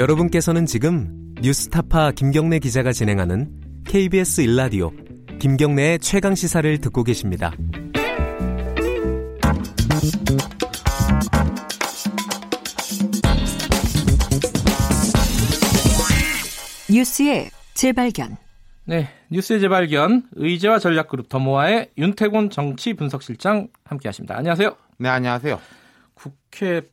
여러분께서는 지금 뉴스타파 김경래 기자가 진행하는 KBS 일라디오 김경래의 최강 시사를 듣고 계십니다. 뉴스의 재발견. 네, 뉴스의 재발견 의제와 전략그룹 더모아의 윤태곤 정치 분석실장 함께하십니다. 안녕하세요. 네, 안녕하세요. 국회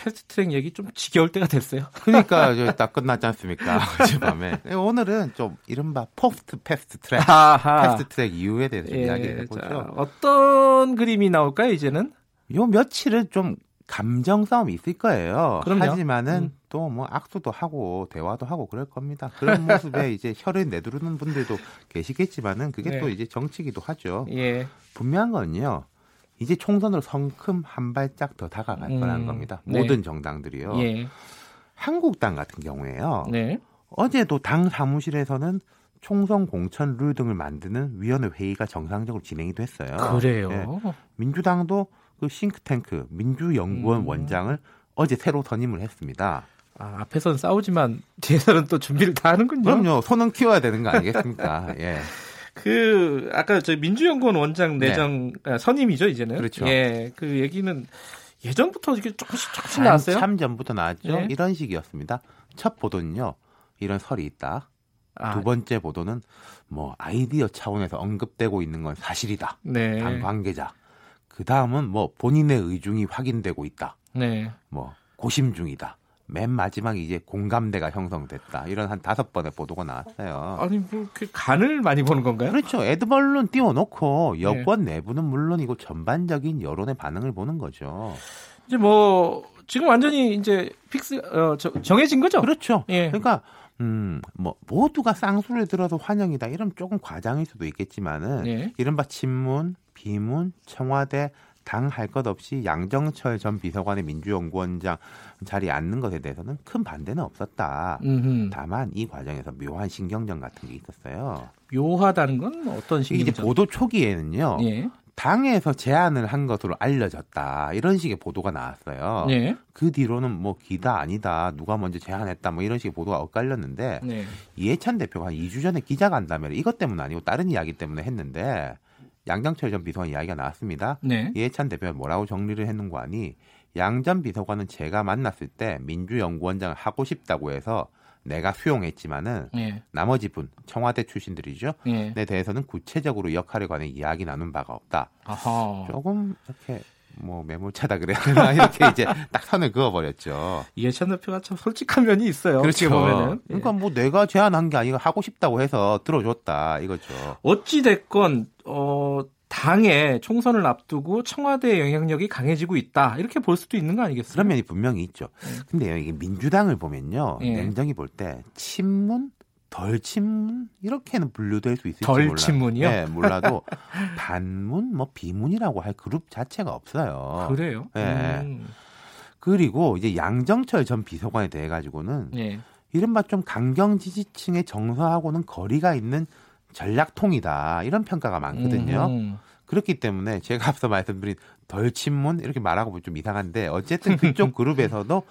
패스트트랙 얘기 좀 지겨울 때가 됐어요. 그러니까 저희 딱 끝났지 않습니까? 어젯밤에. 네, 오늘은 좀 이른바 post 패스트 트랙, 아하. 패스트 트랙 이후에 대해서 좀 예, 이야기해 자, 보죠. 어떤 그림이 나올까요, 이제는? 요 며칠은 좀 감정 싸움이 있을 거예요. 그럼요. 하지만은 음. 또뭐 악수도 하고 대화도 하고 그럴 겁니다. 그런 모습에 이제 혀를 내두르는 분들도 계시겠지만은 그게 네. 또 이제 정치기도 하죠. 예. 분명한 건요. 이제 총선으로 성큼 한 발짝 더 다가갈 음, 거라는 겁니다. 네. 모든 정당들이요. 예. 한국당 같은 경우에요. 네. 어제도 당 사무실에서는 총선 공천 룰 등을 만드는 위원회 회의가 정상적으로 진행이 됐어요. 그래요. 네. 민주당도 그 싱크탱크 민주연구원 음. 원장을 어제 새로 선임을 했습니다. 아, 앞에서는 싸우지만 뒤에서는 또 준비를 다 하는군요. 그럼요. 손은 키워야 되는 거 아니겠습니까? 예. 그 아까 저 민주연구원 원장 내정 아, 선임이죠 이제는. 네. 그렇죠. 예, 그 얘기는 예전부터 이렇게 조금씩 조금씩 나왔어요. 한참 전부터 나왔죠. 네. 이런 식이었습니다. 첫 보도는요. 이런 설이 있다. 아, 두 번째 보도는 뭐 아이디어 차원에서 언급되고 있는 건 사실이다. 네. 당 관계자. 그 다음은 뭐 본인의 의중이 확인되고 있다. 네. 뭐 고심 중이다. 맨 마지막에 이제 공감대가 형성됐다. 이런 한 다섯 번의 보도가 나왔어요. 아니 뭐 간을 많이 보는 건가요? 그렇죠. 애드벌룬 띄워놓고 여권 내부는 물론이고 전반적인 여론의 반응을 보는 거죠. 이제 뭐 지금 완전히 이제 fix 어, 저- 정해진 거죠? 그렇죠. 예. 그러니까 음, 뭐 모두가 쌍수를 들어서 환영이다. 이런 조금 과장일 수도 있겠지만은 예. 이른바 친문, 비문, 청와대 당할 것 없이 양정철 전 비서관의 민주연구원장 자리에 앉는 것에 대해서는 큰 반대는 없었다. 음흠. 다만 이 과정에서 묘한 신경전 같은 게 있었어요. 묘하다는 건 어떤 이게 이제? 보도 초기에는요. 예. 당에서 제안을 한 것으로 알려졌다. 이런 식의 보도가 나왔어요. 예. 그 뒤로는 뭐 기다 아니다. 누가 먼저 제안했다. 뭐 이런 식의 보도가 엇갈렸는데 네. 이해찬 대표가 한 2주 전에 기자간담회를 이것 때문 아니고 다른 이야기 때문에 했는데 양정철 전 비서관 이야기가 나왔습니다. 네. 이해찬 대표가 뭐라고 정리를 했는고 하니 양 전 비서관은 제가 만났을 때 민주연구원장을 하고 싶다고 해서 내가 수용했지만은 예. 나머지 분 청와대 출신들이죠. 예. 에 대해서는 구체적으로 역할에 관해 이야기 나눈 바가 없다. 아하. 조금 이렇게 뭐 매몰차다 그래야 되나 이렇게 이제 딱 선을 그어버렸죠. 이해찬 대표가 참 솔직한 면이 있어요. 어떻게 보면은. 예. 그러니까 뭐 내가 제안한 게 아니고 하고 싶다고 해서 들어줬다 이거죠. 어찌 됐건 어 당의 총선을 앞두고 청와대의 영향력이 강해지고 있다 이렇게 볼 수도 있는 거 아니겠어요? 그런 면이 분명히 있죠. 네. 근데요 이게 민주당을 보면요 예. 냉정히 볼 때 친문 덜 친문 이렇게는 분류될 수 있을지 덜 몰라. 친문이요? 네, 몰라도 반문 뭐 비문이라고 할 그룹 자체가 없어요. 그래요. 예. 음. 그리고 이제 양정철 전 비서관에 대해 가지고는 예. 이른바 좀 강경 지지층의 정서하고는 거리가 있는 전략통이다 이런 평가가 많거든요. 음. 그렇기 때문에 제가 앞서 말씀드린 덜 친문 이렇게 말하고 보면 좀 이상한데 어쨌든 그쪽 그룹에서도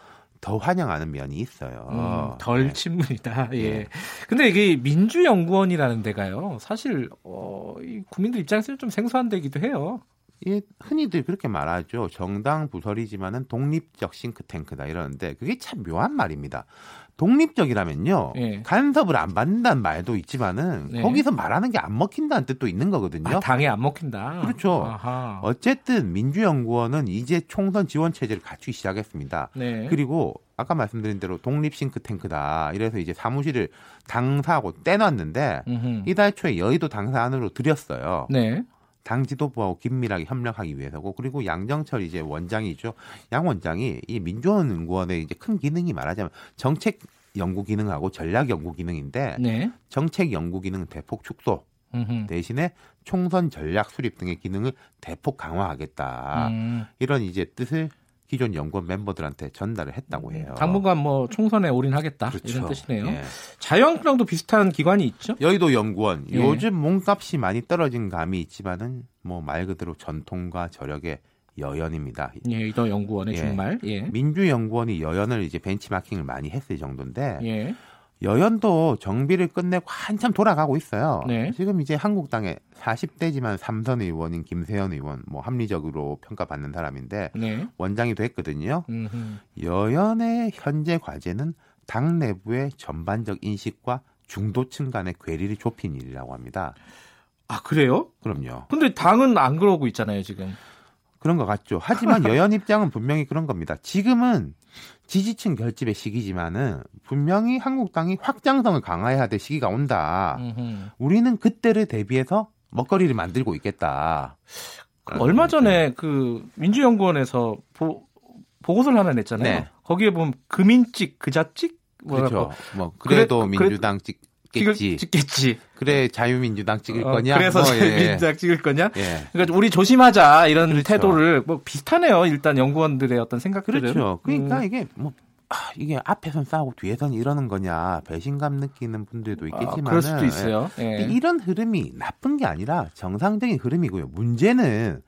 더 환영하는 면이 있어요. 음, 덜 네. 친문이다. 예. 예. 근데 이게 민주연구원이라는 데가요. 사실 어, 이 국민들 입장에서는 좀 생소한 데기도 해요. 예, 흔히들 그렇게 말하죠. 정당 부설이지만은 독립적 싱크탱크다 이러는데 그게 참 묘한 말입니다. 독립적이라면요. 예. 간섭을 안 받는다는 말도 있지만은 네. 거기서 말하는 게 안 먹힌다는 뜻도 있는 거거든요. 아, 당에 안 먹힌다. 그렇죠. 아하. 어쨌든 민주연구원은 이제 총선 지원 체제를 갖추기 시작했습니다. 네. 그리고 아까 말씀드린 대로 독립 싱크탱크다. 이래서 이제 사무실을 당사하고 떼놨는데 음흠. 이달 초에 여의도 당사 안으로 들였어요. 네. 당 지도부하고 긴밀하게 협력하기 위해서고 그리고 양정철 이제 원장이죠. 양 원장이 이 민주연구원의 이제 큰 기능이 말하자면 정책 연구 기능하고 전략 연구 기능인데 네. 정책 연구 기능 대폭 축소 음흠. 대신에 총선 전략 수립 등의 기능을 대폭 강화하겠다. 음. 이런 이제 뜻을 기존 연구원 멤버들한테 전달을 했다고 해요. 당분간 뭐 총선에 올인하겠다 그렇죠. 이런 뜻이네요. 예. 자유한국당도 비슷한 기관이 있죠. 여의도 연구원 예. 요즘 몸값이 많이 떨어진 감이 있지만은 뭐 말 그대로 전통과 저력의 여연입니다. 예, 이더 연구원의 예. 준말. 예. 민주연구원이 여연을 이제 벤치마킹을 많이 했을 정도인데 예. 여연도 정비를 끝내고 한참 돌아가고 있어요. 네. 지금 이제 한국당의 40대지만 삼선 의원인 김세현 의원 뭐 합리적으로 평가받는 사람인데 네. 원장이 됐거든요. 음흠. 여연의 현재 과제는 당 내부의 전반적 인식과 중도층 간의 괴리를 좁힌 일이라고 합니다. 아, 그래요? 그럼요. 근데 당은 안 그러고 있잖아요, 지금. 그런 것 같죠. 하지만 여연 입장은 분명히 그런 겁니다. 지금은 지지층 결집의 시기지만은 분명히 한국당이 확장성을 강화해야 될 시기가 온다. 음흠. 우리는 그때를 대비해서 먹거리를 만들고 있겠다. 얼마 전에 그 민주연구원에서 보, 보고서를 하나 냈잖아요. 네. 거기에 보면 금인찍, 그자찍 그렇죠. 뭐 그래도 그래- 민주당 찍을- 찍겠지. 찍겠지. 그래 자유민주당 찍을 어, 거냐? 그래서 뭐, 예. 민주당 찍을 거냐? 예. 그러니까 우리 조심하자 이런 그렇죠. 태도를 뭐 비슷하네요. 일단 연구원들의 어떤 생각들은. 그렇죠. 그러니까 음. 이게 뭐 아, 이게 앞에선 싸우고 뒤에선 이러는 거냐 배신감 느끼는 분들도 아, 있겠지만 그럴 수도 있어요. 예. 이런 흐름이 나쁜 게 아니라 정상적인 흐름이고요. 문제는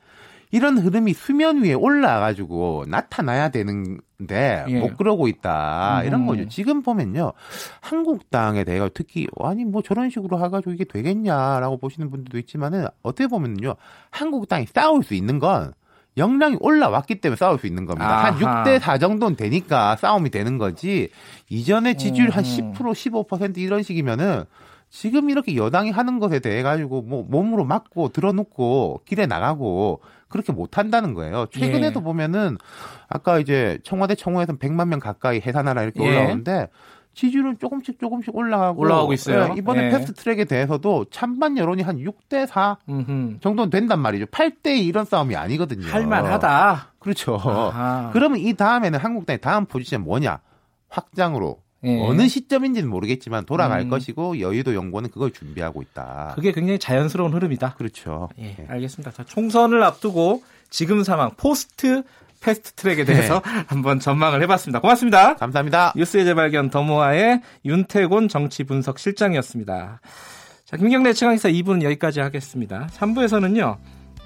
이런 흐름이 수면 위에 올라가지고 나타나야 되는데 예. 못 그러고 있다 이런 음. 거죠. 지금 보면요 한국당에 대해 특히 아니 뭐 저런 식으로 해가지고 이게 되겠냐라고 보시는 분들도 있지만은 어떻게 보면요 한국당이 싸울 수 있는 건 역량이 올라왔기 때문에 싸울 수 있는 겁니다. 한 아하. 6대 4 정도는 되니까 싸움이 되는 거지. 이전에 지지율 한 음. 10% 15% 이런 식이면은 지금 이렇게 여당이 하는 것에 대해 가지고 뭐 몸으로 맞고 들어놓고 길에 나가고 그렇게 못 한다는 거예요. 최근에도 예. 보면은 아까 이제 청와대 청원에서 100만 명 가까이 해산하라 이렇게 예. 올라오는데 지지율은 조금씩 조금씩 올라가고 올라가고 있어요. 예, 이번에 예. 패스트 트랙에 대해서도 찬반 여론이 한 6대 4 음흠. 정도는 된단 말이죠. 8대 2 이런 싸움이 아니거든요. 할만하다. 그렇죠. 아하. 그러면 이 다음에는 한국당의 다음 포지션 뭐냐? 확장으로 예. 어느 시점인지는 모르겠지만 돌아갈 음. 것이고 여의도 연구원은 그걸 준비하고 있다. 그게 굉장히 자연스러운 흐름이다. 그렇죠. 예, 예. 알겠습니다. 자, 총선을 앞두고 지금 상황 post 패스트 트랙에 대해서 한번 전망을 해봤습니다. 고맙습니다. 감사합니다. 뉴스의 재발견 더모아의 윤태곤 정치 분석 실장이었습니다. 자, 김경래 최강시사 2부는 여기까지 하겠습니다. 3부에서는요,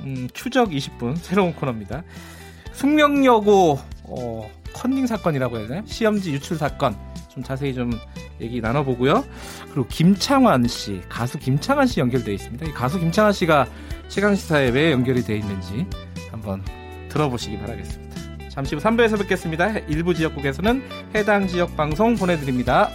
음, 추적 20분 새로운 코너입니다. 숙명여고 어, 컨닝 사건이라고 해야 되나요? 시험지 유출 사건 좀 자세히 좀 얘기 나눠보고요. 그리고 김창완 씨, 가수 김창완 씨 연결돼 있습니다. 이 가수 김창완 씨가 최강시사에 왜 연결이 돼 있는지 한번 들어보시기 바라겠습니다. 잠시 후 3부에서 뵙겠습니다. 일부 지역국에서는 해당 지역 방송 보내드립니다.